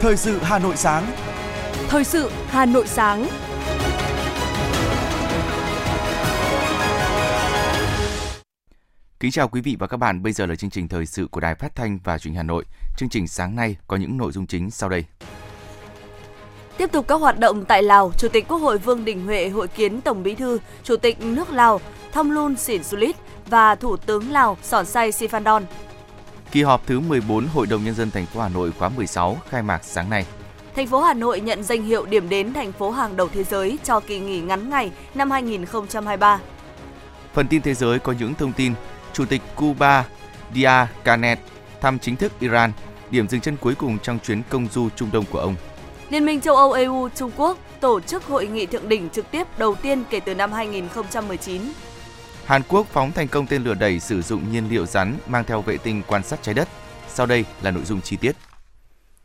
Thời sự Hà Nội sáng. Thời sự Hà Nội sáng. Kính chào quý vị và các bạn, bây giờ là chương trình thời sự của Đài Phát thanh và Truyền hình Hà Nội. Chương trình sáng nay có những nội dung chính sau đây. Tiếp tục các hoạt động tại Lào, Chủ tịch Quốc hội Vương Đình Huệ hội kiến Tổng Bí thư, Chủ tịch nước Lào Thonglun Sinsulit và Thủ tướng Lào Sòn Say Sifandon. Kỳ họp thứ 14 Hội đồng nhân dân thành phố Hà Nội khóa 16 khai mạc sáng nay. Thành phố Hà Nội nhận danh hiệu điểm đến thành phố hàng đầu thế giới cho kỳ nghỉ ngắn ngày năm 2023. Phần tin thế giới có những thông tin Chủ tịch Cuba Dia Canet thăm chính thức Iran, điểm dừng chân cuối cùng trong chuyến công du Trung Đông của ông. Liên minh châu Âu EU Trung Quốc tổ chức hội nghị thượng đỉnh trực tiếp đầu tiên kể từ năm 2019. Hàn Quốc phóng thành công tên lửa đẩy sử dụng nhiên liệu rắn mang theo vệ tinh quan sát trái đất. Sau đây là nội dung chi tiết.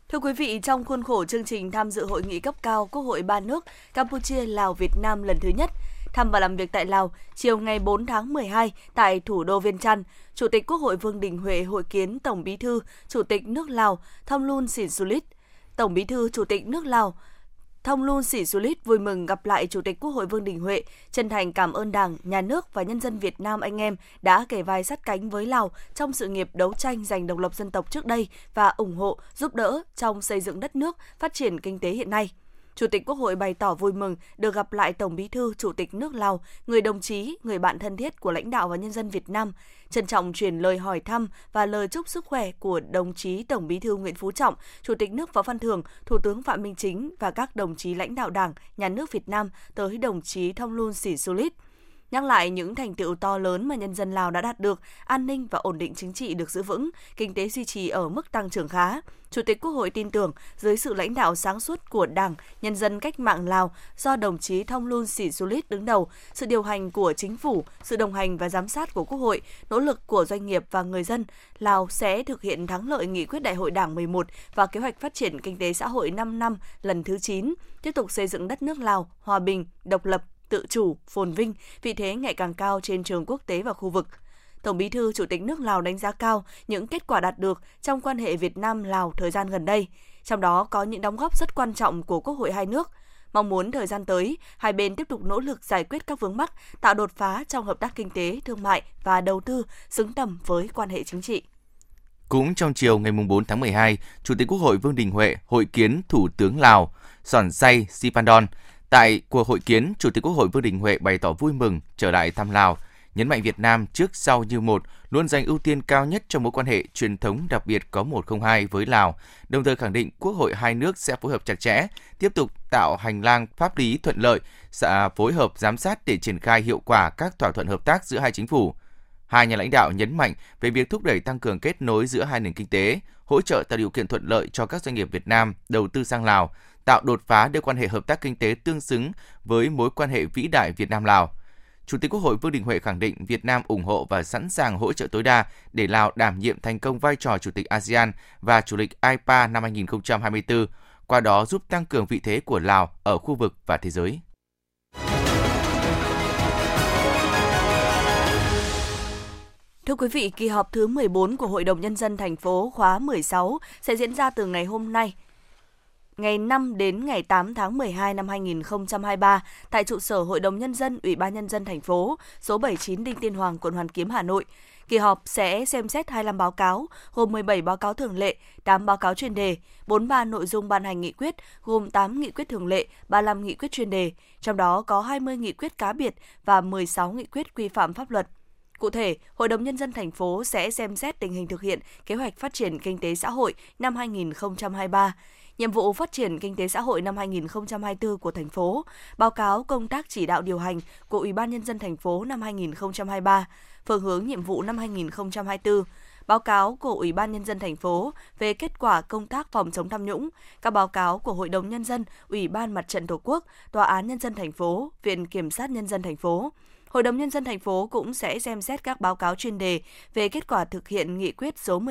Thưa quý vị, trong khuôn khổ chương trình tham dự hội nghị cấp cao Quốc hội ba nước Campuchia, Lào, Việt Nam lần thứ nhất, thăm và làm việc tại Lào, chiều ngày 4 tháng 12 tại thủ đô Viên Chăn, Chủ tịch Quốc hội Vương Đình Huệ hội kiến Tổng Bí thư, Chủ tịch nước Lào Thonglun Sinsulit, Tổng Bí thư Chủ tịch nước Lào Thông Luân Sĩ lít vui mừng gặp lại Chủ tịch Quốc hội Vương Đình Huệ, chân thành cảm ơn Đảng, Nhà nước và nhân dân Việt Nam anh em đã kề vai sát cánh với Lào trong sự nghiệp đấu tranh giành độc lập dân tộc trước đây và ủng hộ, giúp đỡ trong xây dựng đất nước, phát triển kinh tế hiện nay. Chủ tịch Quốc hội bày tỏ vui mừng được gặp lại Tổng Bí thư Chủ tịch nước Lào, người đồng chí, người bạn thân thiết của lãnh đạo và nhân dân Việt Nam, trân trọng truyền lời hỏi thăm và lời chúc sức khỏe của đồng chí Tổng Bí thư Nguyễn Phú Trọng, Chủ tịch nước Võ Văn Thưởng, Thủ tướng Phạm Minh Chính và các đồng chí lãnh đạo Đảng, Nhà nước Việt Nam tới đồng chí Thông Luân Sĩ Sulit nhắc lại những thành tựu to lớn mà nhân dân Lào đã đạt được, an ninh và ổn định chính trị được giữ vững, kinh tế duy trì ở mức tăng trưởng khá. Chủ tịch Quốc hội tin tưởng, dưới sự lãnh đạo sáng suốt của Đảng, nhân dân cách mạng Lào do đồng chí Thông Luân Sĩ Sulit đứng đầu, sự điều hành của chính phủ, sự đồng hành và giám sát của Quốc hội, nỗ lực của doanh nghiệp và người dân, Lào sẽ thực hiện thắng lợi nghị quyết Đại hội Đảng 11 và kế hoạch phát triển kinh tế xã hội 5 năm lần thứ 9, tiếp tục xây dựng đất nước Lào hòa bình, độc lập, tự chủ, phồn vinh, vị thế ngày càng cao trên trường quốc tế và khu vực. Tổng Bí thư Chủ tịch nước Lào đánh giá cao những kết quả đạt được trong quan hệ Việt Nam Lào thời gian gần đây, trong đó có những đóng góp rất quan trọng của Quốc hội hai nước. Mong muốn thời gian tới, hai bên tiếp tục nỗ lực giải quyết các vướng mắc, tạo đột phá trong hợp tác kinh tế, thương mại và đầu tư xứng tầm với quan hệ chính trị. Cũng trong chiều ngày 4 tháng 12, Chủ tịch Quốc hội Vương Đình Huệ hội kiến Thủ tướng Lào Sòn Say Sipandon Tại cuộc hội kiến, Chủ tịch Quốc hội Vương Đình Huệ bày tỏ vui mừng trở lại thăm Lào, nhấn mạnh Việt Nam trước sau như một luôn dành ưu tiên cao nhất cho mối quan hệ truyền thống đặc biệt có 102 với Lào, đồng thời khẳng định Quốc hội hai nước sẽ phối hợp chặt chẽ, tiếp tục tạo hành lang pháp lý thuận lợi, sẽ phối hợp giám sát để triển khai hiệu quả các thỏa thuận hợp tác giữa hai chính phủ. Hai nhà lãnh đạo nhấn mạnh về việc thúc đẩy tăng cường kết nối giữa hai nền kinh tế, hỗ trợ tạo điều kiện thuận lợi cho các doanh nghiệp Việt Nam đầu tư sang Lào, tạo đột phá đưa quan hệ hợp tác kinh tế tương xứng với mối quan hệ vĩ đại Việt Nam Lào. Chủ tịch Quốc hội Vương Đình Huệ khẳng định Việt Nam ủng hộ và sẵn sàng hỗ trợ tối đa để Lào đảm nhiệm thành công vai trò chủ tịch ASEAN và chủ tịch IPA năm 2024, qua đó giúp tăng cường vị thế của Lào ở khu vực và thế giới. Thưa quý vị, kỳ họp thứ 14 của Hội đồng Nhân dân thành phố khóa 16 sẽ diễn ra từ ngày hôm nay, ngày 5 đến ngày 8 tháng 12 năm 2023 tại trụ sở Hội đồng Nhân dân Ủy ban Nhân dân thành phố, số 79 Đinh Tiên Hoàng, quận Hoàn Kiếm, Hà Nội. Kỳ họp sẽ xem xét 25 báo cáo, gồm 17 báo cáo thường lệ, 8 báo cáo chuyên đề, 43 nội dung ban hành nghị quyết, gồm 8 nghị quyết thường lệ, 35 nghị quyết chuyên đề, trong đó có 20 nghị quyết cá biệt và 16 nghị quyết quy phạm pháp luật. Cụ thể, Hội đồng Nhân dân thành phố sẽ xem xét tình hình thực hiện kế hoạch phát triển kinh tế xã hội năm 2023, nhiệm vụ phát triển kinh tế xã hội năm 2024 của thành phố, báo cáo công tác chỉ đạo điều hành của Ủy ban nhân dân thành phố năm 2023, phương hướng nhiệm vụ năm 2024, báo cáo của Ủy ban nhân dân thành phố về kết quả công tác phòng chống tham nhũng, các báo cáo của Hội đồng nhân dân, Ủy ban Mặt trận Tổ quốc, Tòa án nhân dân thành phố, Viện Kiểm sát nhân dân thành phố, Hội đồng Nhân dân thành phố cũng sẽ xem xét các báo cáo chuyên đề về kết quả thực hiện nghị quyết số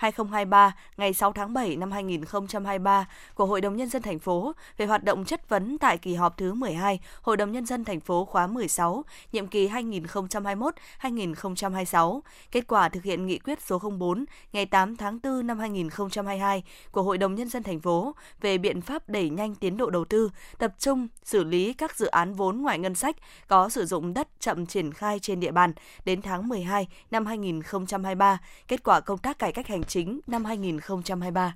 11-2023 ngày 6 tháng 7 năm 2023 của Hội đồng Nhân dân thành phố về hoạt động chất vấn tại kỳ họp thứ 12 Hội đồng Nhân dân thành phố khóa 16, nhiệm kỳ 2021-2026, kết quả thực hiện nghị quyết số 04 ngày 8 tháng 4 năm 2022 của Hội đồng Nhân dân thành phố về biện pháp đẩy nhanh tiến độ đầu tư, tập trung xử lý các dự án vốn ngoài ngân sách có sử dụng đất chậm triển khai trên địa bàn đến tháng 12 năm 2023, kết quả công tác cải cách hành chính năm 2023.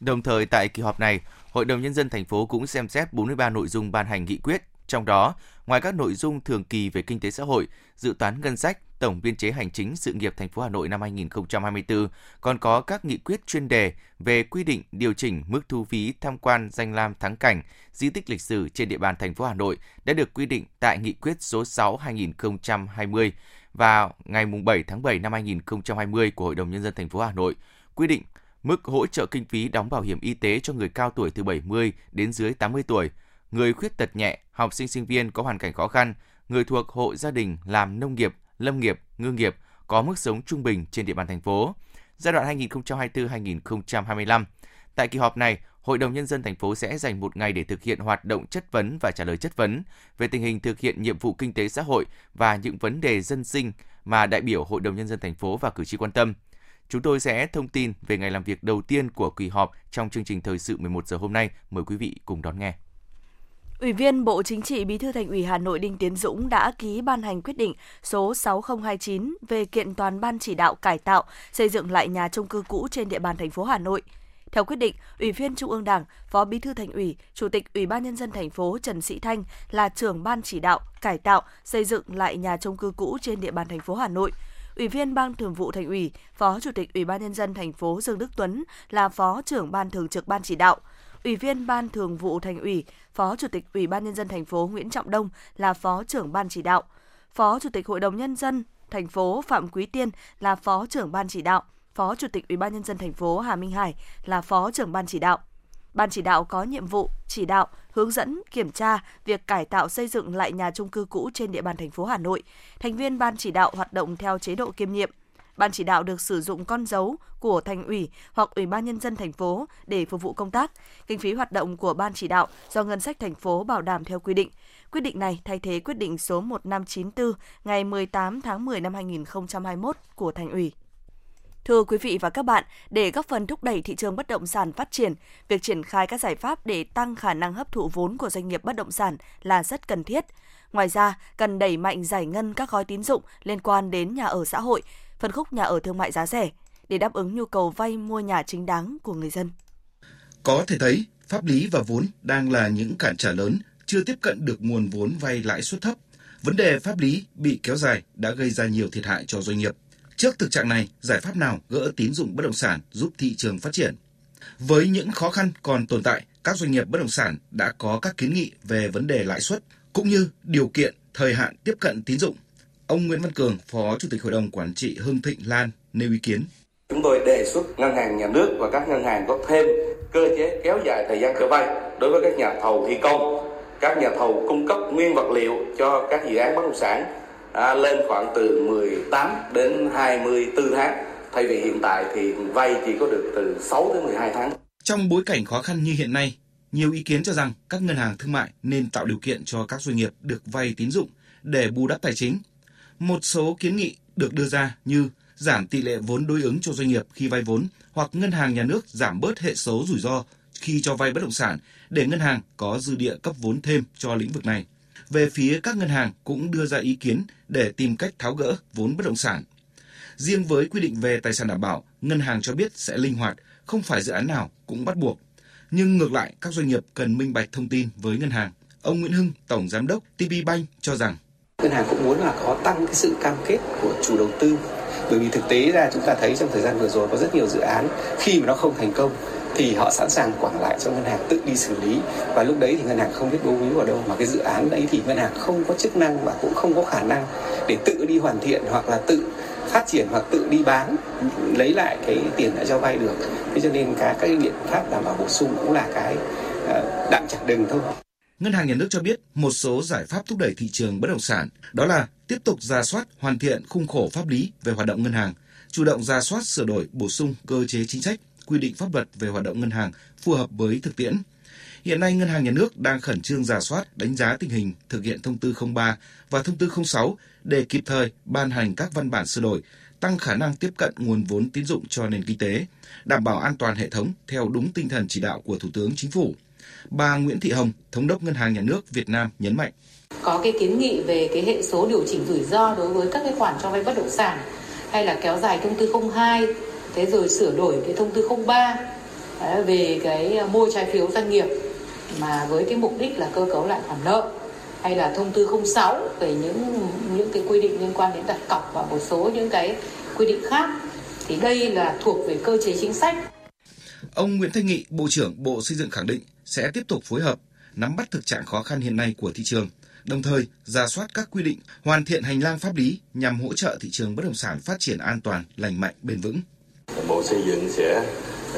Đồng thời tại kỳ họp này, Hội đồng nhân dân thành phố cũng xem xét 43 nội dung ban hành nghị quyết, trong đó, ngoài các nội dung thường kỳ về kinh tế xã hội, dự toán ngân sách, tổng biên chế hành chính sự nghiệp thành phố Hà Nội năm 2024, còn có các nghị quyết chuyên đề về quy định điều chỉnh mức thu phí tham quan danh lam thắng cảnh, di tích lịch sử trên địa bàn thành phố Hà Nội đã được quy định tại nghị quyết số 6/2020 và ngày 7 tháng 7 năm 2020 của Hội đồng nhân dân thành phố Hà Nội, quy định mức hỗ trợ kinh phí đóng bảo hiểm y tế cho người cao tuổi từ 70 đến dưới 80 tuổi, người khuyết tật nhẹ, học sinh sinh viên có hoàn cảnh khó khăn, người thuộc hộ gia đình làm nông nghiệp, lâm nghiệp, ngư nghiệp có mức sống trung bình trên địa bàn thành phố giai đoạn 2024-2025. Tại kỳ họp này, Hội đồng nhân dân thành phố sẽ dành một ngày để thực hiện hoạt động chất vấn và trả lời chất vấn về tình hình thực hiện nhiệm vụ kinh tế xã hội và những vấn đề dân sinh mà đại biểu Hội đồng nhân dân thành phố và cử tri quan tâm. Chúng tôi sẽ thông tin về ngày làm việc đầu tiên của kỳ họp trong chương trình thời sự 11 giờ hôm nay. Mời quý vị cùng đón nghe. Ủy viên Bộ Chính trị Bí thư Thành ủy Hà Nội Đinh Tiến Dũng đã ký ban hành quyết định số 6029 về kiện toàn ban chỉ đạo cải tạo, xây dựng lại nhà trung cư cũ trên địa bàn thành phố Hà Nội. Theo quyết định, Ủy viên Trung ương Đảng, Phó Bí thư Thành ủy, Chủ tịch Ủy ban nhân dân thành phố Trần Sĩ Thanh là trưởng ban chỉ đạo cải tạo, xây dựng lại nhà trung cư cũ trên địa bàn thành phố Hà Nội. Ủy viên Ban Thường vụ Thành ủy, Phó Chủ tịch Ủy ban nhân dân thành phố Dương Đức Tuấn là Phó trưởng ban thường trực ban chỉ đạo. Ủy viên Ban Thường vụ Thành ủy, Phó Chủ tịch Ủy ban nhân dân thành phố Nguyễn Trọng Đông là Phó trưởng ban chỉ đạo. Phó Chủ tịch Hội đồng nhân dân thành phố Phạm Quý Tiên là Phó trưởng ban chỉ đạo. Phó Chủ tịch Ủy ban nhân dân thành phố Hà Minh Hải là Phó trưởng ban chỉ đạo. Ban chỉ đạo có nhiệm vụ chỉ đạo, hướng dẫn, kiểm tra việc cải tạo xây dựng lại nhà trung cư cũ trên địa bàn thành phố Hà Nội. Thành viên ban chỉ đạo hoạt động theo chế độ kiêm nhiệm. Ban chỉ đạo được sử dụng con dấu của thành ủy hoặc ủy ban nhân dân thành phố để phục vụ công tác. Kinh phí hoạt động của ban chỉ đạo do ngân sách thành phố bảo đảm theo quy định. Quyết định này thay thế quyết định số 1594 ngày 18 tháng 10 năm 2021 của thành ủy. Thưa quý vị và các bạn, để góp phần thúc đẩy thị trường bất động sản phát triển, việc triển khai các giải pháp để tăng khả năng hấp thụ vốn của doanh nghiệp bất động sản là rất cần thiết. Ngoài ra, cần đẩy mạnh giải ngân các gói tín dụng liên quan đến nhà ở xã hội, phân khúc nhà ở thương mại giá rẻ để đáp ứng nhu cầu vay mua nhà chính đáng của người dân. Có thể thấy, pháp lý và vốn đang là những cản trở lớn chưa tiếp cận được nguồn vốn vay lãi suất thấp. Vấn đề pháp lý bị kéo dài đã gây ra nhiều thiệt hại cho doanh nghiệp. Trước thực trạng này, giải pháp nào gỡ tín dụng bất động sản giúp thị trường phát triển? Với những khó khăn còn tồn tại, các doanh nghiệp bất động sản đã có các kiến nghị về vấn đề lãi suất cũng như điều kiện thời hạn tiếp cận tín dụng. Ông Nguyễn Văn Cường, Phó Chủ tịch Hội đồng Quản trị Hưng Thịnh Lan nêu ý kiến. Chúng tôi đề xuất ngân hàng nhà nước và các ngân hàng có thêm cơ chế kéo dài thời gian cho vay đối với các nhà thầu thi công, các nhà thầu cung cấp nguyên vật liệu cho các dự án bất động sản à, lên khoảng từ 18 đến 24 tháng thay vì hiện tại thì vay chỉ có được từ 6 đến 12 tháng. Trong bối cảnh khó khăn như hiện nay, nhiều ý kiến cho rằng các ngân hàng thương mại nên tạo điều kiện cho các doanh nghiệp được vay tín dụng để bù đắp tài chính. Một số kiến nghị được đưa ra như giảm tỷ lệ vốn đối ứng cho doanh nghiệp khi vay vốn hoặc ngân hàng nhà nước giảm bớt hệ số rủi ro khi cho vay bất động sản để ngân hàng có dư địa cấp vốn thêm cho lĩnh vực này. Về phía các ngân hàng cũng đưa ra ý kiến để tìm cách tháo gỡ vốn bất động sản. Riêng với quy định về tài sản đảm bảo, ngân hàng cho biết sẽ linh hoạt, không phải dự án nào cũng bắt buộc. Nhưng ngược lại, các doanh nghiệp cần minh bạch thông tin với ngân hàng. Ông Nguyễn Hưng, Tổng Giám đốc TP Bank cho rằng Ngân hàng cũng muốn là có tăng cái sự cam kết của chủ đầu tư. Bởi vì thực tế ra chúng ta thấy trong thời gian vừa rồi có rất nhiều dự án, khi mà nó không thành công thì họ sẵn sàng quản lại cho ngân hàng tự đi xử lý. Và lúc đấy thì ngân hàng không biết bố víu vào đâu, mà cái dự án đấy thì ngân hàng không có chức năng và cũng không có khả năng để tự đi hoàn thiện hoặc là tự phát triển hoặc tự đi bán, lấy lại cái tiền đã cho vay được. Thế cho nên cả các cái biện pháp đảm bảo bổ sung cũng là cái ờ, đạm chặt đừng thôi. Ngân hàng Nhà nước cho biết một số giải pháp thúc đẩy thị trường bất động sản đó là tiếp tục ra soát hoàn thiện khung khổ pháp lý về hoạt động ngân hàng, chủ động ra soát sửa đổi bổ sung cơ chế chính sách, quy định pháp luật về hoạt động ngân hàng phù hợp với thực tiễn. Hiện nay Ngân hàng Nhà nước đang khẩn trương ra soát, đánh giá tình hình thực hiện thông tư 03 và thông tư 06 để kịp thời ban hành các văn bản sửa đổi, tăng khả năng tiếp cận nguồn vốn tín dụng cho nền kinh tế, đảm bảo an toàn hệ thống theo đúng tinh thần chỉ đạo của Thủ tướng Chính phủ. Bà Nguyễn Thị Hồng, Thống đốc Ngân hàng Nhà nước Việt Nam nhấn mạnh. Có cái kiến nghị về cái hệ số điều chỉnh rủi ro đối với các cái khoản cho vay bất động sản hay là kéo dài thông tư 02, thế rồi sửa đổi cái thông tư 03 về cái mua trái phiếu doanh nghiệp mà với cái mục đích là cơ cấu lại khoản nợ hay là thông tư 06 về những những cái quy định liên quan đến đặt cọc và một số những cái quy định khác thì đây là thuộc về cơ chế chính sách. Ông Nguyễn Thanh Nghị, Bộ trưởng Bộ Xây dựng khẳng định sẽ tiếp tục phối hợp nắm bắt thực trạng khó khăn hiện nay của thị trường, đồng thời ra soát các quy định, hoàn thiện hành lang pháp lý nhằm hỗ trợ thị trường bất động sản phát triển an toàn, lành mạnh, bền vững. Bộ Xây dựng sẽ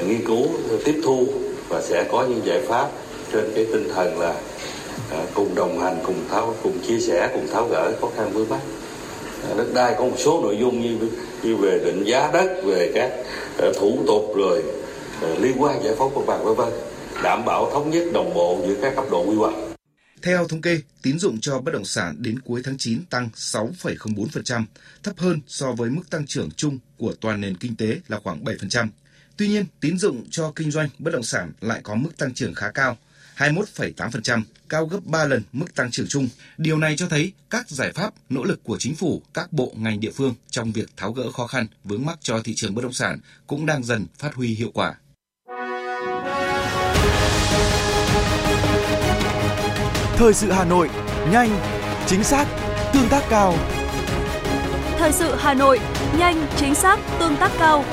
nghiên cứu, tiếp thu và sẽ có những giải pháp trên cái tinh thần là à, cùng đồng hành, cùng tháo, cùng chia sẻ, cùng tháo gỡ khó khăn vướng mắt. À, đất đai có một số nội dung như như về định giá đất, về các à, thủ tục rồi liên quan giải phóng mặt bằng vân vân đảm bảo thống nhất đồng bộ giữa các cấp độ quy hoạch. Theo thống kê, tín dụng cho bất động sản đến cuối tháng 9 tăng 6,04%, thấp hơn so với mức tăng trưởng chung của toàn nền kinh tế là khoảng 7%. Tuy nhiên, tín dụng cho kinh doanh bất động sản lại có mức tăng trưởng khá cao, 21,8%, cao gấp 3 lần mức tăng trưởng chung. Điều này cho thấy các giải pháp, nỗ lực của chính phủ, các bộ ngành địa phương trong việc tháo gỡ khó khăn, vướng mắc cho thị trường bất động sản cũng đang dần phát huy hiệu quả. Thời sự Hà Nội, nhanh, chính xác, tương tác cao. Thời sự Hà Nội, nhanh, chính xác, tương tác cao.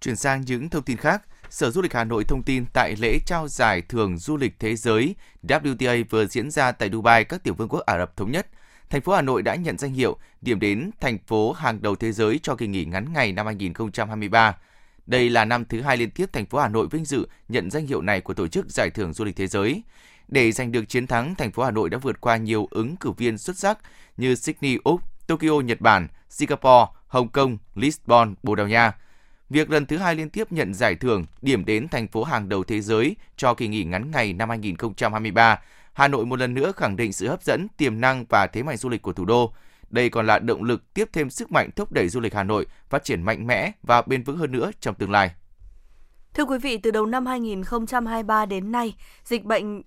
Chuyển sang những thông tin khác, Sở Du lịch Hà Nội thông tin tại lễ trao giải thưởng du lịch thế giới WTA vừa diễn ra tại Dubai, các tiểu vương quốc Ả Rập Thống Nhất. Thành phố Hà Nội đã nhận danh hiệu điểm đến thành phố hàng đầu thế giới cho kỳ nghỉ ngắn ngày năm 2023. Đây là năm thứ hai liên tiếp thành phố Hà Nội vinh dự nhận danh hiệu này của tổ chức giải thưởng du lịch thế giới. Để giành được chiến thắng, thành phố Hà Nội đã vượt qua nhiều ứng cử viên xuất sắc như Sydney, Úc, Tokyo, Nhật Bản, Singapore, Hồng Kông, Lisbon, Bồ Đào Nha – Việc lần thứ hai liên tiếp nhận giải thưởng điểm đến thành phố hàng đầu thế giới cho kỳ nghỉ ngắn ngày năm 2023, Hà Nội một lần nữa khẳng định sự hấp dẫn, tiềm năng và thế mạnh du lịch của thủ đô. Đây còn là động lực tiếp thêm sức mạnh thúc đẩy du lịch Hà Nội phát triển mạnh mẽ và bền vững hơn nữa trong tương lai. Thưa quý vị, từ đầu năm 2023 đến nay, dịch bệnh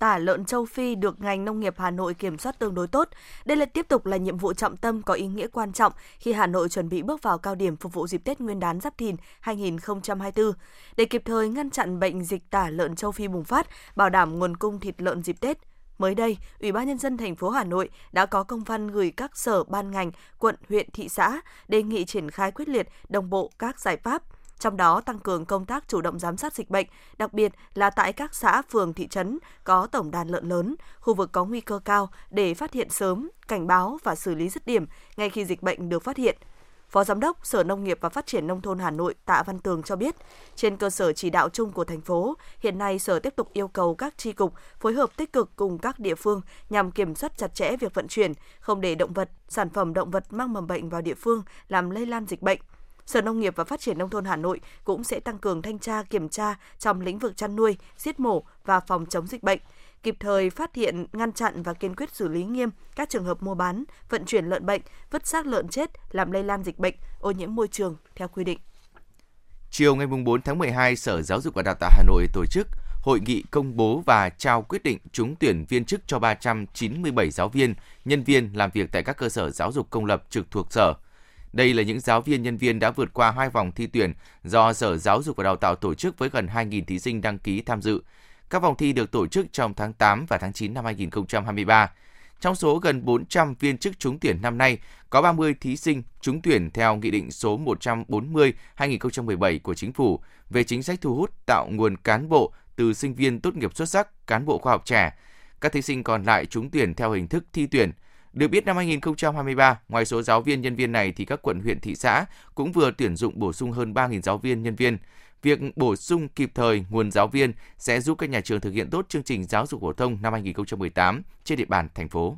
tả lợn châu Phi được ngành nông nghiệp Hà Nội kiểm soát tương đối tốt. Đây là tiếp tục là nhiệm vụ trọng tâm có ý nghĩa quan trọng khi Hà Nội chuẩn bị bước vào cao điểm phục vụ dịp Tết Nguyên đán Giáp Thìn 2024. Để kịp thời ngăn chặn bệnh dịch tả lợn châu Phi bùng phát, bảo đảm nguồn cung thịt lợn dịp Tết, Mới đây, Ủy ban nhân dân thành phố Hà Nội đã có công văn gửi các sở ban ngành, quận, huyện, thị xã đề nghị triển khai quyết liệt, đồng bộ các giải pháp trong đó tăng cường công tác chủ động giám sát dịch bệnh, đặc biệt là tại các xã, phường, thị trấn có tổng đàn lợn lớn, khu vực có nguy cơ cao để phát hiện sớm, cảnh báo và xử lý dứt điểm ngay khi dịch bệnh được phát hiện. Phó Giám đốc Sở Nông nghiệp và Phát triển Nông thôn Hà Nội Tạ Văn Tường cho biết, trên cơ sở chỉ đạo chung của thành phố, hiện nay Sở tiếp tục yêu cầu các tri cục phối hợp tích cực cùng các địa phương nhằm kiểm soát chặt chẽ việc vận chuyển, không để động vật, sản phẩm động vật mang mầm bệnh vào địa phương làm lây lan dịch bệnh. Sở Nông nghiệp và Phát triển Nông thôn Hà Nội cũng sẽ tăng cường thanh tra kiểm tra trong lĩnh vực chăn nuôi, giết mổ và phòng chống dịch bệnh, kịp thời phát hiện, ngăn chặn và kiên quyết xử lý nghiêm các trường hợp mua bán, vận chuyển lợn bệnh, vứt xác lợn chết làm lây lan dịch bệnh, ô nhiễm môi trường theo quy định. Chiều ngày 4 tháng 12, Sở Giáo dục và Đào tạo Hà Nội tổ chức hội nghị công bố và trao quyết định trúng tuyển viên chức cho 397 giáo viên, nhân viên làm việc tại các cơ sở giáo dục công lập trực thuộc sở – đây là những giáo viên nhân viên đã vượt qua hai vòng thi tuyển do Sở Giáo dục và Đào tạo tổ chức với gần 2.000 thí sinh đăng ký tham dự. Các vòng thi được tổ chức trong tháng 8 và tháng 9 năm 2023. Trong số gần 400 viên chức trúng tuyển năm nay, có 30 thí sinh trúng tuyển theo Nghị định số 140-2017 của Chính phủ về chính sách thu hút tạo nguồn cán bộ từ sinh viên tốt nghiệp xuất sắc, cán bộ khoa học trẻ. Các thí sinh còn lại trúng tuyển theo hình thức thi tuyển. Được biết năm 2023, ngoài số giáo viên nhân viên này thì các quận huyện thị xã cũng vừa tuyển dụng bổ sung hơn 3.000 giáo viên nhân viên. Việc bổ sung kịp thời nguồn giáo viên sẽ giúp các nhà trường thực hiện tốt chương trình giáo dục phổ thông năm 2018 trên địa bàn thành phố.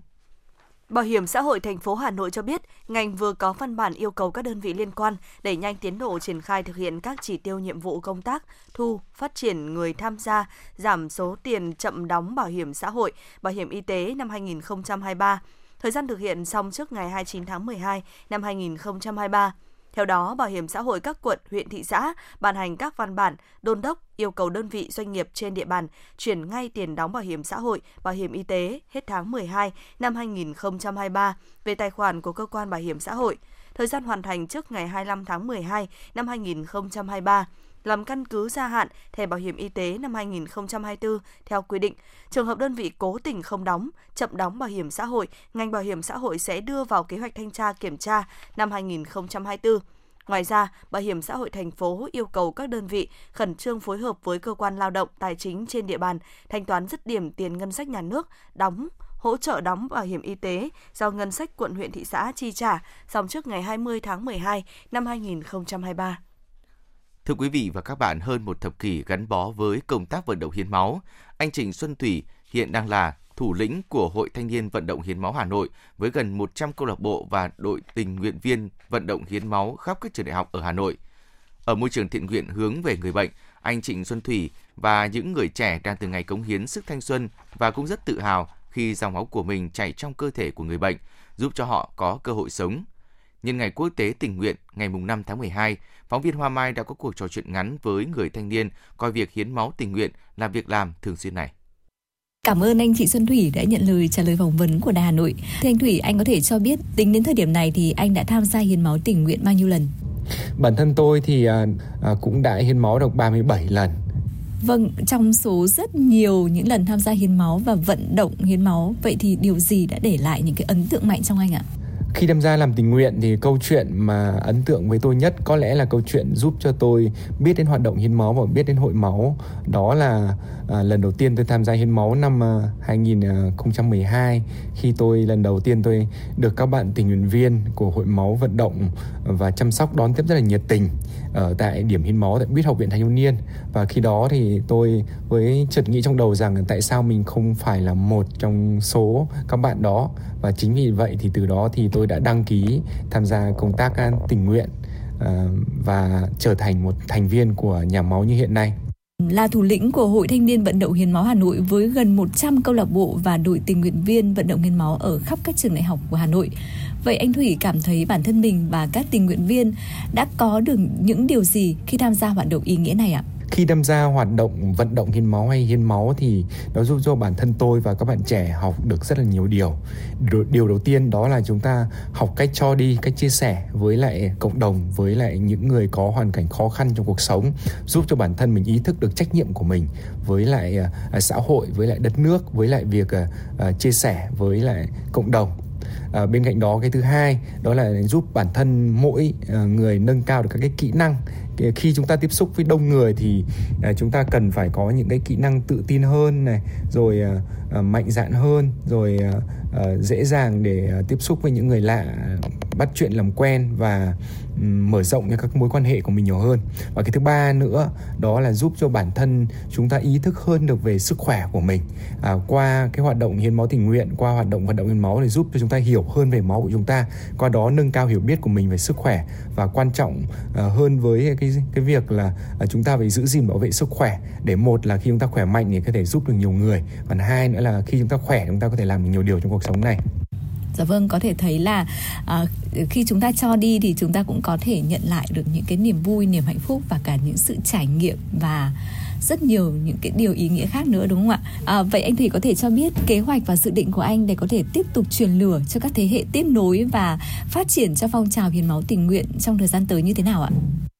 Bảo hiểm xã hội thành phố Hà Nội cho biết, ngành vừa có văn bản yêu cầu các đơn vị liên quan đẩy nhanh tiến độ triển khai thực hiện các chỉ tiêu nhiệm vụ công tác, thu, phát triển người tham gia, giảm số tiền chậm đóng bảo hiểm xã hội, bảo hiểm y tế năm 2023. Thời gian thực hiện xong trước ngày 29 tháng 12 năm 2023. Theo đó, Bảo hiểm xã hội các quận, huyện, thị xã ban hành các văn bản đôn đốc yêu cầu đơn vị doanh nghiệp trên địa bàn chuyển ngay tiền đóng bảo hiểm xã hội, bảo hiểm y tế hết tháng 12 năm 2023 về tài khoản của cơ quan bảo hiểm xã hội. Thời gian hoàn thành trước ngày 25 tháng 12 năm 2023 làm căn cứ gia hạn thẻ bảo hiểm y tế năm 2024 theo quy định. Trường hợp đơn vị cố tình không đóng, chậm đóng bảo hiểm xã hội, ngành bảo hiểm xã hội sẽ đưa vào kế hoạch thanh tra kiểm tra năm 2024. Ngoài ra, Bảo hiểm xã hội thành phố yêu cầu các đơn vị khẩn trương phối hợp với cơ quan lao động tài chính trên địa bàn thanh toán dứt điểm tiền ngân sách nhà nước đóng hỗ trợ đóng bảo hiểm y tế do ngân sách quận huyện thị xã chi trả xong trước ngày 20 tháng 12 năm 2023. Thưa quý vị và các bạn, hơn một thập kỷ gắn bó với công tác vận động hiến máu, anh Trịnh Xuân Thủy hiện đang là thủ lĩnh của Hội Thanh niên Vận động Hiến máu Hà Nội với gần 100 câu lạc bộ và đội tình nguyện viên vận động hiến máu khắp các trường đại học ở Hà Nội. Ở môi trường thiện nguyện hướng về người bệnh, anh Trịnh Xuân Thủy và những người trẻ đang từ ngày cống hiến sức thanh xuân và cũng rất tự hào khi dòng máu của mình chảy trong cơ thể của người bệnh, giúp cho họ có cơ hội sống. Nhân ngày quốc tế tình nguyện ngày 5 tháng 12, phóng viên Hoa Mai đã có cuộc trò chuyện ngắn với người thanh niên coi việc hiến máu tình nguyện là việc làm thường xuyên này. Cảm ơn anh chị Xuân Thủy đã nhận lời trả lời phỏng vấn của Đài Hà Nội. Thưa anh Thủy, anh có thể cho biết tính đến thời điểm này thì anh đã tham gia hiến máu tình nguyện bao nhiêu lần? Bản thân tôi thì à, à, cũng đã hiến máu được 37 lần. Vâng, trong số rất nhiều những lần tham gia hiến máu và vận động hiến máu, vậy thì điều gì đã để lại những cái ấn tượng mạnh trong anh ạ? Khi tham gia làm tình nguyện thì câu chuyện mà ấn tượng với tôi nhất có lẽ là câu chuyện giúp cho tôi biết đến hoạt động hiến máu và biết đến hội máu. Đó là à, lần đầu tiên tôi tham gia hiến máu năm à, 2012 khi tôi lần đầu tiên tôi được các bạn tình nguyện viên của hội máu vận động và chăm sóc đón tiếp rất là nhiệt tình ở tại điểm hiến máu tại Bít học viện Thanh thiếu niên. Và khi đó thì tôi với chợt nghĩ trong đầu rằng tại sao mình không phải là một trong số các bạn đó và chính vì vậy thì từ đó thì tôi đã đăng ký tham gia công tác à, tình nguyện à, và trở thành một thành viên của nhà máu như hiện nay là thủ lĩnh của Hội Thanh niên Vận động Hiến máu Hà Nội với gần 100 câu lạc bộ và đội tình nguyện viên vận động hiến máu ở khắp các trường đại học của Hà Nội. Vậy anh Thủy cảm thấy bản thân mình và các tình nguyện viên đã có được những điều gì khi tham gia hoạt động ý nghĩa này ạ? Khi tham gia hoạt động, vận động hiến máu hay hiến máu thì nó giúp cho bản thân tôi và các bạn trẻ học được rất là nhiều điều. Điều đầu tiên đó là chúng ta học cách cho đi, cách chia sẻ với lại cộng đồng, với lại những người có hoàn cảnh khó khăn trong cuộc sống, giúp cho bản thân mình ý thức được trách nhiệm của mình với lại à, xã hội, với lại đất nước, với lại việc à, à, chia sẻ với lại cộng đồng à, bên cạnh đó cái thứ hai đó là giúp bản thân mỗi à, người nâng cao được các cái kỹ năng. Khi chúng ta tiếp xúc với đông người thì à, chúng ta cần phải có những cái kỹ năng tự tin hơn này rồi à, mạnh dạn hơn rồi à, dễ dàng để tiếp xúc với những người lạ bắt chuyện làm quen và mở rộng những các mối quan hệ của mình nhiều hơn. Và cái thứ ba nữa đó là giúp cho bản thân chúng ta ý thức hơn được về sức khỏe của mình. À, qua cái hoạt động hiến máu tình nguyện qua hoạt động vận động hiến máu để giúp cho chúng ta hiểu hơn về máu của chúng ta qua đó nâng cao hiểu biết của mình về sức khỏe và quan trọng à, hơn với cái cái việc là à, chúng ta phải giữ gìn bảo vệ sức khỏe. Để một là khi chúng ta khỏe mạnh thì có thể giúp được nhiều người còn hai nữa là khi chúng ta khỏe chúng ta có thể làm được nhiều điều trong cuộc sống này. Dạ vâng, có thể thấy là à, khi chúng ta cho đi thì chúng ta cũng có thể nhận lại được những cái niềm vui, niềm hạnh phúc và cả những sự trải nghiệm và rất nhiều những cái điều ý nghĩa khác nữa đúng không ạ? À, vậy anh Thủy có thể cho biết kế hoạch và dự định của anh để có thể tiếp tục truyền lửa cho các thế hệ tiếp nối và phát triển cho phong trào hiến máu tình nguyện trong thời gian tới như thế nào ạ?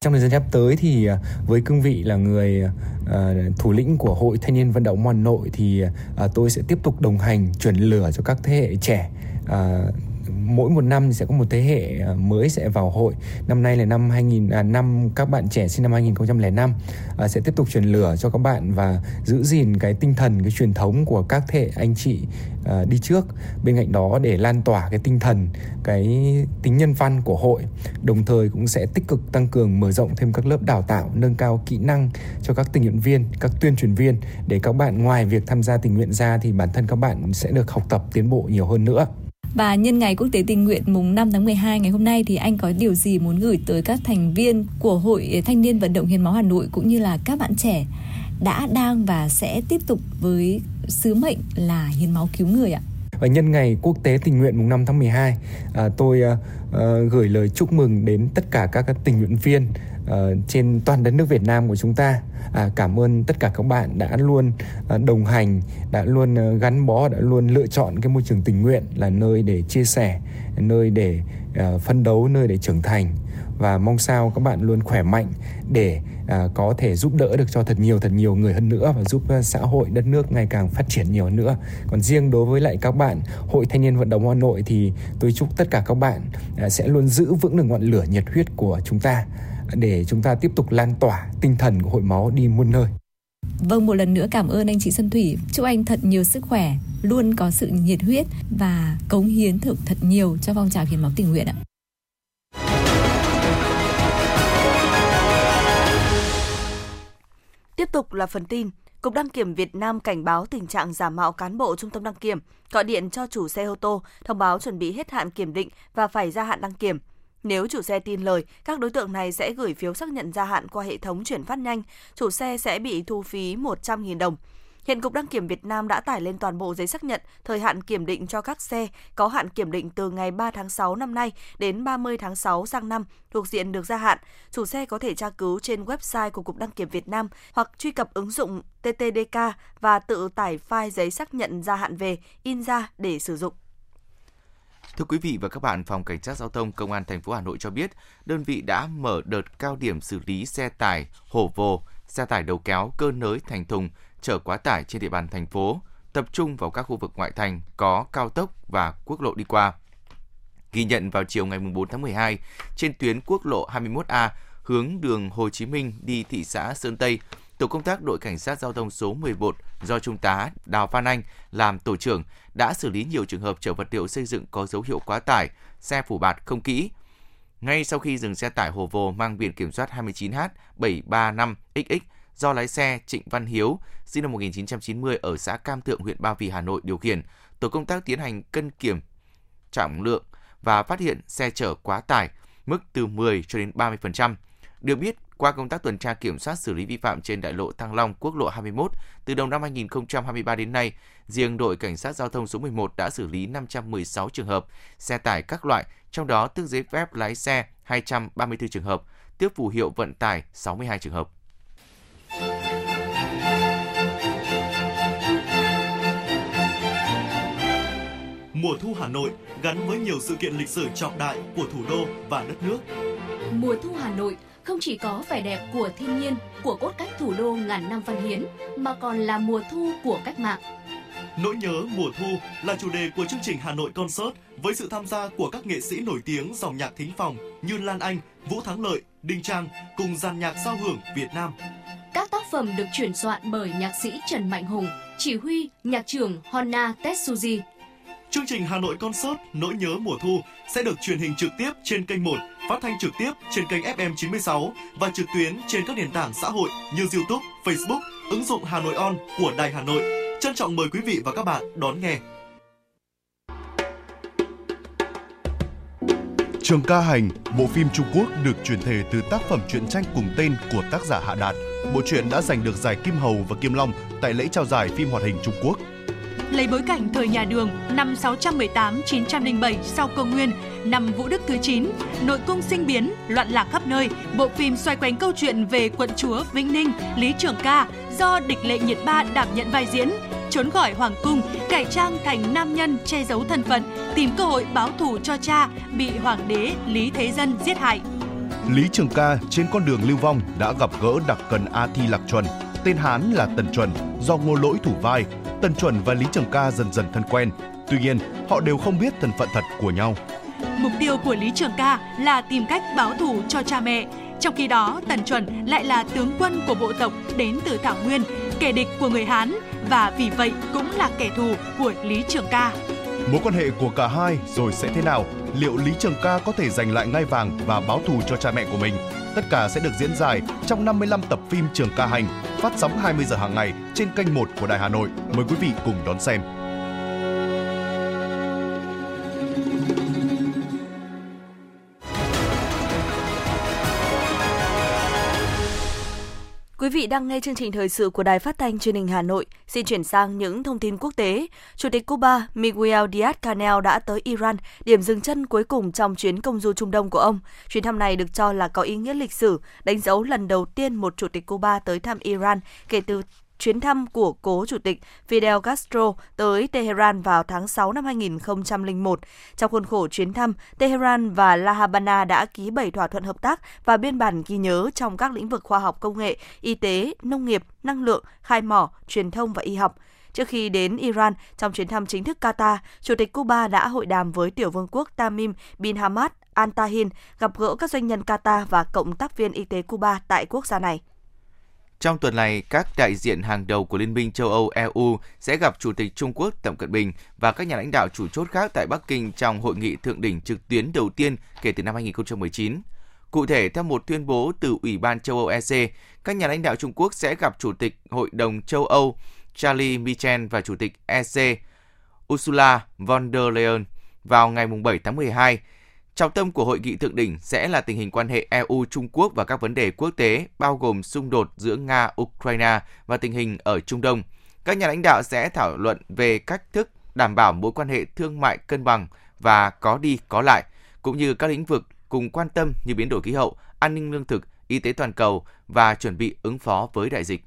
Trong thời gian sắp tới thì à, với cương vị là người uh, thủ lĩnh của Hội Thanh niên Vận động Hà Nội thì uh, tôi sẽ tiếp tục đồng hành truyền lửa cho các thế hệ trẻ à, mỗi một năm sẽ có một thế hệ à, mới sẽ vào hội. Năm nay là năm 2000 à, năm các bạn trẻ sinh năm 2005 à, sẽ tiếp tục truyền lửa cho các bạn và giữ gìn cái tinh thần cái truyền thống của các thế hệ anh chị à, đi trước. Bên cạnh đó để lan tỏa cái tinh thần cái tính nhân văn của hội, đồng thời cũng sẽ tích cực tăng cường mở rộng thêm các lớp đào tạo nâng cao kỹ năng cho các tình nguyện viên, các tuyên truyền viên để các bạn ngoài việc tham gia tình nguyện ra thì bản thân các bạn sẽ được học tập tiến bộ nhiều hơn nữa. Và nhân ngày quốc tế tình nguyện mùng 5 tháng 12 ngày hôm nay thì anh có điều gì muốn gửi tới các thành viên của Hội Thanh niên vận động hiến máu Hà Nội cũng như là các bạn trẻ đã đang và sẽ tiếp tục với sứ mệnh là hiến máu cứu người ạ? Và nhân ngày quốc tế tình nguyện mùng 5 tháng 12, à, tôi à, à, gửi lời chúc mừng đến tất cả các tình nguyện viên uh, trên toàn đất nước Việt Nam của chúng ta. À, cảm ơn tất cả các bạn đã luôn uh, đồng hành, đã luôn uh, gắn bó, đã luôn lựa chọn cái môi trường tình nguyện là nơi để chia sẻ, nơi để uh, phân đấu, nơi để trưởng thành và mong sao các bạn luôn khỏe mạnh để à, có thể giúp đỡ được cho thật nhiều thật nhiều người hơn nữa và giúp xã hội đất nước ngày càng phát triển nhiều hơn nữa. Còn riêng đối với lại các bạn Hội Thanh niên vận động Hà Nội thì tôi chúc tất cả các bạn sẽ luôn giữ vững được ngọn lửa nhiệt huyết của chúng ta để chúng ta tiếp tục lan tỏa tinh thần của hội máu đi muôn nơi. Vâng, một lần nữa cảm ơn anh chị Xuân Thủy. Chúc anh thật nhiều sức khỏe, luôn có sự nhiệt huyết và cống hiến thực thật nhiều cho phong trào hiến máu tình nguyện ạ. Tiếp tục là phần tin. Cục Đăng kiểm Việt Nam cảnh báo tình trạng giả mạo cán bộ trung tâm đăng kiểm, gọi điện cho chủ xe ô tô, thông báo chuẩn bị hết hạn kiểm định và phải gia hạn đăng kiểm. Nếu chủ xe tin lời, các đối tượng này sẽ gửi phiếu xác nhận gia hạn qua hệ thống chuyển phát nhanh, chủ xe sẽ bị thu phí 100.000 đồng. Hiện Cục Đăng kiểm Việt Nam đã tải lên toàn bộ giấy xác nhận thời hạn kiểm định cho các xe có hạn kiểm định từ ngày 3 tháng 6 năm nay đến 30 tháng 6 sang năm thuộc diện được gia hạn. Chủ xe có thể tra cứu trên website của Cục Đăng kiểm Việt Nam hoặc truy cập ứng dụng TTDK và tự tải file giấy xác nhận gia hạn về, in ra để sử dụng. Thưa quý vị và các bạn, Phòng Cảnh sát Giao thông Công an thành phố Hà Nội cho biết, đơn vị đã mở đợt cao điểm xử lý xe tải, hổ vồ, xe tải đầu kéo, cơ nới thành thùng, chở quá tải trên địa bàn thành phố, tập trung vào các khu vực ngoại thành có cao tốc và quốc lộ đi qua. Ghi nhận vào chiều ngày 4 tháng 12, trên tuyến quốc lộ 21A hướng đường Hồ Chí Minh đi thị xã Sơn Tây, tổ công tác đội cảnh sát giao thông số 11 do Trung tá Đào Phan Anh làm tổ trưởng đã xử lý nhiều trường hợp chở vật liệu xây dựng có dấu hiệu quá tải, xe phủ bạt không kỹ. Ngay sau khi dừng xe tải Hồ Vồ mang biển kiểm soát 29H735XX do lái xe Trịnh Văn Hiếu, sinh năm 1990 ở xã Cam Thượng, huyện Ba Vì, Hà Nội điều khiển, tổ công tác tiến hành cân kiểm trọng lượng và phát hiện xe chở quá tải, mức từ 10 cho đến 30%. Được biết, qua công tác tuần tra kiểm soát xử lý vi phạm trên đại lộ Thăng Long, quốc lộ 21, từ đầu năm 2023 đến nay, riêng đội cảnh sát giao thông số 11 đã xử lý 516 trường hợp xe tải các loại, trong đó tước giấy phép lái xe 234 trường hợp, tước phù hiệu vận tải 62 trường hợp. Mùa thu Hà Nội gắn với nhiều sự kiện lịch sử trọng đại của thủ đô và đất nước. Mùa thu Hà Nội không chỉ có vẻ đẹp của thiên nhiên, của cốt cách thủ đô ngàn năm văn hiến, mà còn là mùa thu của cách mạng. Nỗi nhớ mùa thu là chủ đề của chương trình Hà Nội Concert với sự tham gia của các nghệ sĩ nổi tiếng dòng nhạc thính phòng như Lan Anh, Vũ Thắng Lợi, Đinh Trang cùng dàn nhạc giao hưởng Việt Nam. Các tác phẩm được chuyển soạn bởi nhạc sĩ Trần Mạnh Hùng, chỉ huy nhạc trưởng Honna Tetsuji. Chương trình Hà Nội Concert Nỗi nhớ mùa thu sẽ được truyền hình trực tiếp trên kênh 1, phát thanh trực tiếp trên kênh FM 96 và trực tuyến trên các nền tảng xã hội như YouTube, Facebook, ứng dụng Hà Nội On của Đài Hà Nội. Trân trọng mời quý vị và các bạn đón nghe. Trường ca hành, bộ phim Trung Quốc được chuyển thể từ tác phẩm truyện tranh cùng tên của tác giả Hạ Đạt. Bộ truyện đã giành được giải Kim Hầu và Kim Long tại lễ trao giải phim hoạt hình Trung Quốc. Lấy bối cảnh thời nhà Đường năm 618-907 sau công nguyên, năm Vũ Đức thứ 9, nội cung sinh biến, loạn lạc khắp nơi, bộ phim xoay quanh câu chuyện về quận chúa Vĩnh Ninh, Lý Trường Ca do địch lệ nhiệt ba đảm nhận vai diễn, trốn khỏi hoàng cung, cải trang thành nam nhân che giấu thân phận, tìm cơ hội báo thù cho cha bị hoàng đế Lý Thế Dân giết hại. Lý Trường Ca trên con đường lưu vong đã gặp gỡ đặc cần A Thi Lạc Chuẩn, tên Hán là Tần Chuẩn, do ngô lỗi thủ vai. Tần Chuẩn và Lý Trường Ca dần dần thân quen. Tuy nhiên, họ đều không biết thân phận thật của nhau. Mục tiêu của Lý Trường Ca là tìm cách báo thù cho cha mẹ. Trong khi đó, Tần Chuẩn lại là tướng quân của bộ tộc đến từ Thảo Nguyên, kẻ địch của người Hán và vì vậy cũng là kẻ thù của Lý Trường Ca. Mối quan hệ của cả hai rồi sẽ thế nào? Liệu Lý Trường Ca có thể giành lại ngai vàng và báo thù cho cha mẹ của mình? Tất cả sẽ được diễn giải trong 55 tập phim Trường Ca Hành, phát sóng 20 giờ hàng ngày trên kênh 1 của Đài Hà Nội. Mời quý vị cùng đón xem. Vị đang nghe chương trình thời sự của Đài Phát thanh Truyền hình Hà Nội. Xin chuyển sang những thông tin quốc tế. Chủ tịch Cuba Miguel Díaz-Canel đã tới Iran, điểm dừng chân cuối cùng trong chuyến công du Trung Đông của ông. Chuyến thăm này được cho là có ý nghĩa lịch sử, đánh dấu lần đầu tiên một chủ tịch Cuba tới thăm Iran kể từ chuyến thăm của cố chủ tịch Fidel Castro tới Tehran vào tháng 6 năm 2001. Trong khuôn khổ chuyến thăm, Tehran và La Habana đã ký 7 thỏa thuận hợp tác và biên bản ghi nhớ trong các lĩnh vực khoa học công nghệ, y tế, nông nghiệp, năng lượng, khai mỏ, truyền thông và y học. Trước khi đến Iran, trong chuyến thăm chính thức Qatar, Chủ tịch Cuba đã hội đàm với tiểu vương quốc Tamim bin Hamad Al Tahin, gặp gỡ các doanh nhân Qatar và cộng tác viên y tế Cuba tại quốc gia này. Trong tuần này, các đại diện hàng đầu của Liên minh châu Âu EU sẽ gặp Chủ tịch Trung Quốc Tập Cận Bình và các nhà lãnh đạo chủ chốt khác tại Bắc Kinh trong hội nghị thượng đỉnh trực tuyến đầu tiên kể từ năm 2019. Cụ thể, theo một tuyên bố từ Ủy ban châu Âu EC, các nhà lãnh đạo Trung Quốc sẽ gặp Chủ tịch Hội đồng châu Âu Charlie Michel và Chủ tịch EC Ursula von der Leyen vào ngày 7 tháng 12 Trọng tâm của hội nghị thượng đỉnh sẽ là tình hình quan hệ EU-Trung Quốc và các vấn đề quốc tế, bao gồm xung đột giữa Nga-Ukraine và tình hình ở Trung Đông. Các nhà lãnh đạo sẽ thảo luận về cách thức đảm bảo mối quan hệ thương mại cân bằng và có đi có lại, cũng như các lĩnh vực cùng quan tâm như biến đổi khí hậu, an ninh lương thực, y tế toàn cầu và chuẩn bị ứng phó với đại dịch.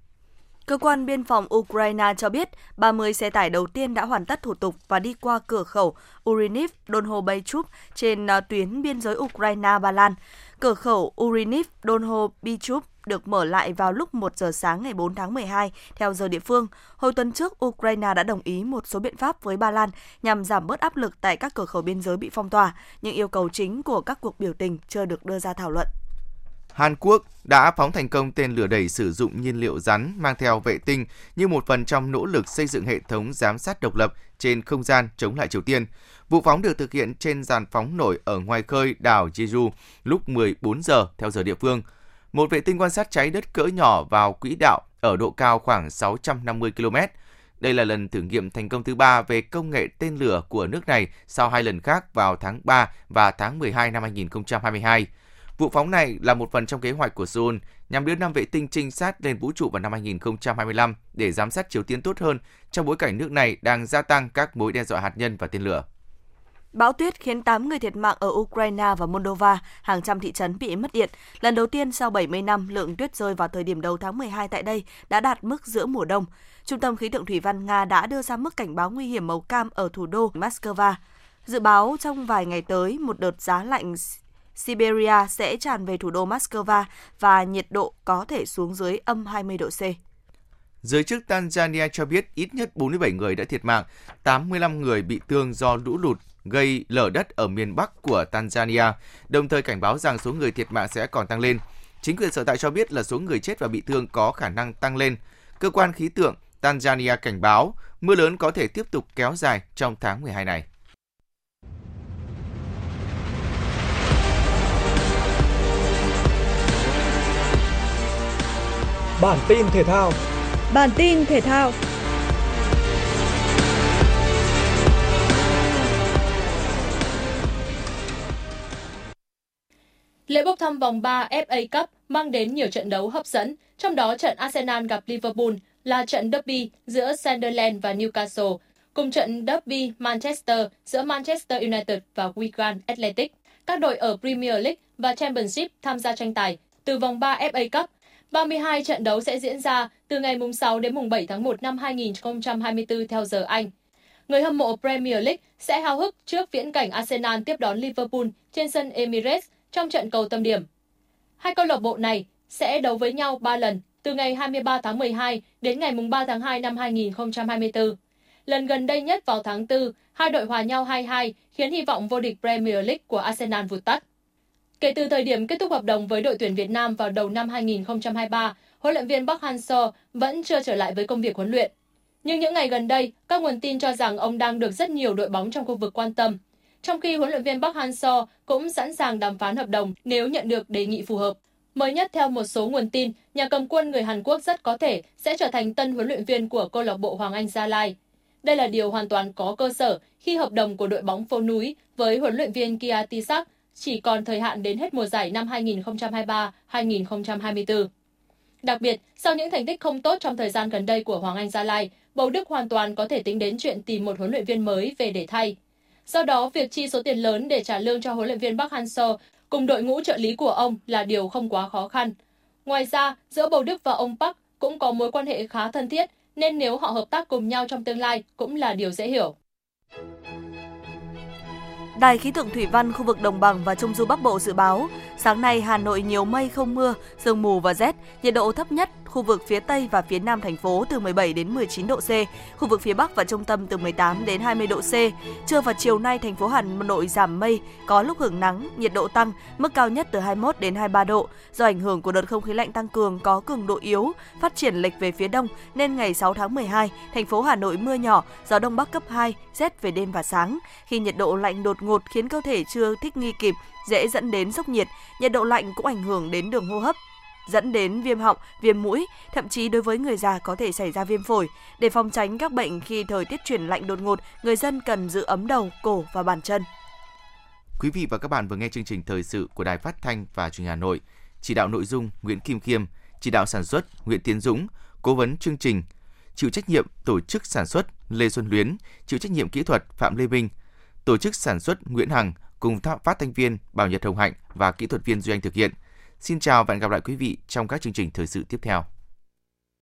Cơ quan biên phòng Ukraine cho biết 30 xe tải đầu tiên đã hoàn tất thủ tục và đi qua cửa khẩu Uriniv Donhobaychuk trên à, tuyến biên giới Ukraine-Ba Lan. Cửa khẩu Uriniv Donhobaychuk được mở lại vào lúc 1 giờ sáng ngày 4 tháng 12 theo giờ địa phương. Hồi tuần trước, Ukraine đã đồng ý một số biện pháp với Ba Lan nhằm giảm bớt áp lực tại các cửa khẩu biên giới bị phong tỏa, nhưng yêu cầu chính của các cuộc biểu tình chưa được đưa ra thảo luận. Hàn Quốc đã phóng thành công tên lửa đẩy sử dụng nhiên liệu rắn mang theo vệ tinh như một phần trong nỗ lực xây dựng hệ thống giám sát độc lập trên không gian chống lại Triều Tiên. Vụ phóng được thực hiện trên giàn phóng nổi ở ngoài khơi đảo Jeju lúc 14 giờ theo giờ địa phương. Một vệ tinh quan sát cháy đất cỡ nhỏ vào quỹ đạo ở độ cao khoảng 650 km. Đây là lần thử nghiệm thành công thứ ba về công nghệ tên lửa của nước này sau hai lần khác vào tháng 3 và tháng 12 năm 2022. Vụ phóng này là một phần trong kế hoạch của Seoul nhằm đưa năm vệ tinh trinh sát lên vũ trụ vào năm 2025 để giám sát Triều Tiên tốt hơn trong bối cảnh nước này đang gia tăng các mối đe dọa hạt nhân và tên lửa. Bão tuyết khiến 8 người thiệt mạng ở Ukraine và Moldova, hàng trăm thị trấn bị mất điện. Lần đầu tiên sau 70 năm, lượng tuyết rơi vào thời điểm đầu tháng 12 tại đây đã đạt mức giữa mùa đông. Trung tâm khí tượng thủy văn Nga đã đưa ra mức cảnh báo nguy hiểm màu cam ở thủ đô Moscow. Dự báo trong vài ngày tới, một đợt giá lạnh Siberia sẽ tràn về thủ đô Moscow và nhiệt độ có thể xuống dưới âm 20 độ C. Giới chức Tanzania cho biết ít nhất 47 người đã thiệt mạng, 85 người bị thương do lũ lụt gây lở đất ở miền Bắc của Tanzania, đồng thời cảnh báo rằng số người thiệt mạng sẽ còn tăng lên. Chính quyền sở tại cho biết là số người chết và bị thương có khả năng tăng lên. Cơ quan khí tượng Tanzania cảnh báo mưa lớn có thể tiếp tục kéo dài trong tháng 12 này. Bản tin thể thao. Bản tin thể thao. Lễ bốc thăm vòng 3 FA Cup mang đến nhiều trận đấu hấp dẫn, trong đó trận Arsenal gặp Liverpool là trận derby giữa Sunderland và Newcastle, cùng trận derby Manchester giữa Manchester United và Wigan Athletic. Các đội ở Premier League và Championship tham gia tranh tài từ vòng 3 FA Cup 32 trận đấu sẽ diễn ra từ ngày 6 đến mùng 7 tháng 1 năm 2024 theo giờ Anh. Người hâm mộ Premier League sẽ háo hức trước viễn cảnh Arsenal tiếp đón Liverpool trên sân Emirates trong trận cầu tâm điểm. Hai câu lạc bộ này sẽ đấu với nhau 3 lần từ ngày 23 tháng 12 đến ngày 3 tháng 2 năm 2024. Lần gần đây nhất vào tháng 4, hai đội hòa nhau 2-2 khiến hy vọng vô địch Premier League của Arsenal vụt tắt. Kể từ thời điểm kết thúc hợp đồng với đội tuyển Việt Nam vào đầu năm 2023, huấn luyện viên Park Hang-seo vẫn chưa trở lại với công việc huấn luyện. Nhưng những ngày gần đây, các nguồn tin cho rằng ông đang được rất nhiều đội bóng trong khu vực quan tâm. Trong khi huấn luyện viên Park Hang-seo cũng sẵn sàng đàm phán hợp đồng nếu nhận được đề nghị phù hợp. Mới nhất theo một số nguồn tin, nhà cầm quân người Hàn Quốc rất có thể sẽ trở thành tân huấn luyện viên của câu lạc bộ Hoàng Anh Gia Lai. Đây là điều hoàn toàn có cơ sở khi hợp đồng của đội bóng phố núi với huấn luyện viên Kia Tisak chỉ còn thời hạn đến hết mùa giải năm 2023-2024. Đặc biệt, sau những thành tích không tốt trong thời gian gần đây của Hoàng Anh Gia Lai, Bầu Đức hoàn toàn có thể tính đến chuyện tìm một huấn luyện viên mới về để thay. Do đó, việc chi số tiền lớn để trả lương cho huấn luyện viên Park Hang-seo cùng đội ngũ trợ lý của ông là điều không quá khó khăn. Ngoài ra, giữa Bầu Đức và ông Park cũng có mối quan hệ khá thân thiết, nên nếu họ hợp tác cùng nhau trong tương lai cũng là điều dễ hiểu. Đài khí tượng thủy văn khu vực đồng bằng và trung du Bắc Bộ dự báo, sáng nay Hà Nội nhiều mây không mưa, sương mù và rét, nhiệt độ thấp nhất khu vực phía Tây và phía Nam thành phố từ 17 đến 19 độ C, khu vực phía Bắc và trung tâm từ 18 đến 20 độ C. Trưa và chiều nay thành phố Hà Nội giảm mây, có lúc hưởng nắng, nhiệt độ tăng, mức cao nhất từ 21 đến 23 độ. Do ảnh hưởng của đợt không khí lạnh tăng cường có cường độ yếu, phát triển lệch về phía đông nên ngày 6 tháng 12, thành phố Hà Nội mưa nhỏ, gió đông bắc cấp 2, rét về đêm và sáng. Khi nhiệt độ lạnh đột ngột khiến cơ thể chưa thích nghi kịp, dễ dẫn đến sốc nhiệt, nhiệt độ lạnh cũng ảnh hưởng đến đường hô hấp, dẫn đến viêm họng, viêm mũi, thậm chí đối với người già có thể xảy ra viêm phổi. Để phòng tránh các bệnh khi thời tiết chuyển lạnh đột ngột, người dân cần giữ ấm đầu, cổ và bàn chân. Quý vị và các bạn vừa nghe chương trình thời sự của Đài Phát thanh và Truyền hình Hà Nội. Chỉ đạo nội dung Nguyễn Kim Khiêm, chỉ đạo sản xuất Nguyễn Tiến Dũng, cố vấn chương trình, chịu trách nhiệm tổ chức sản xuất Lê Xuân Luyến, chịu trách nhiệm kỹ thuật Phạm Lê Minh, tổ chức sản xuất Nguyễn Hằng cùng phát thanh viên Bảo Nhật Hồng Hạnh và kỹ thuật viên Duy Anh thực hiện. Xin chào và hẹn gặp lại quý vị trong các chương trình thời sự tiếp theo.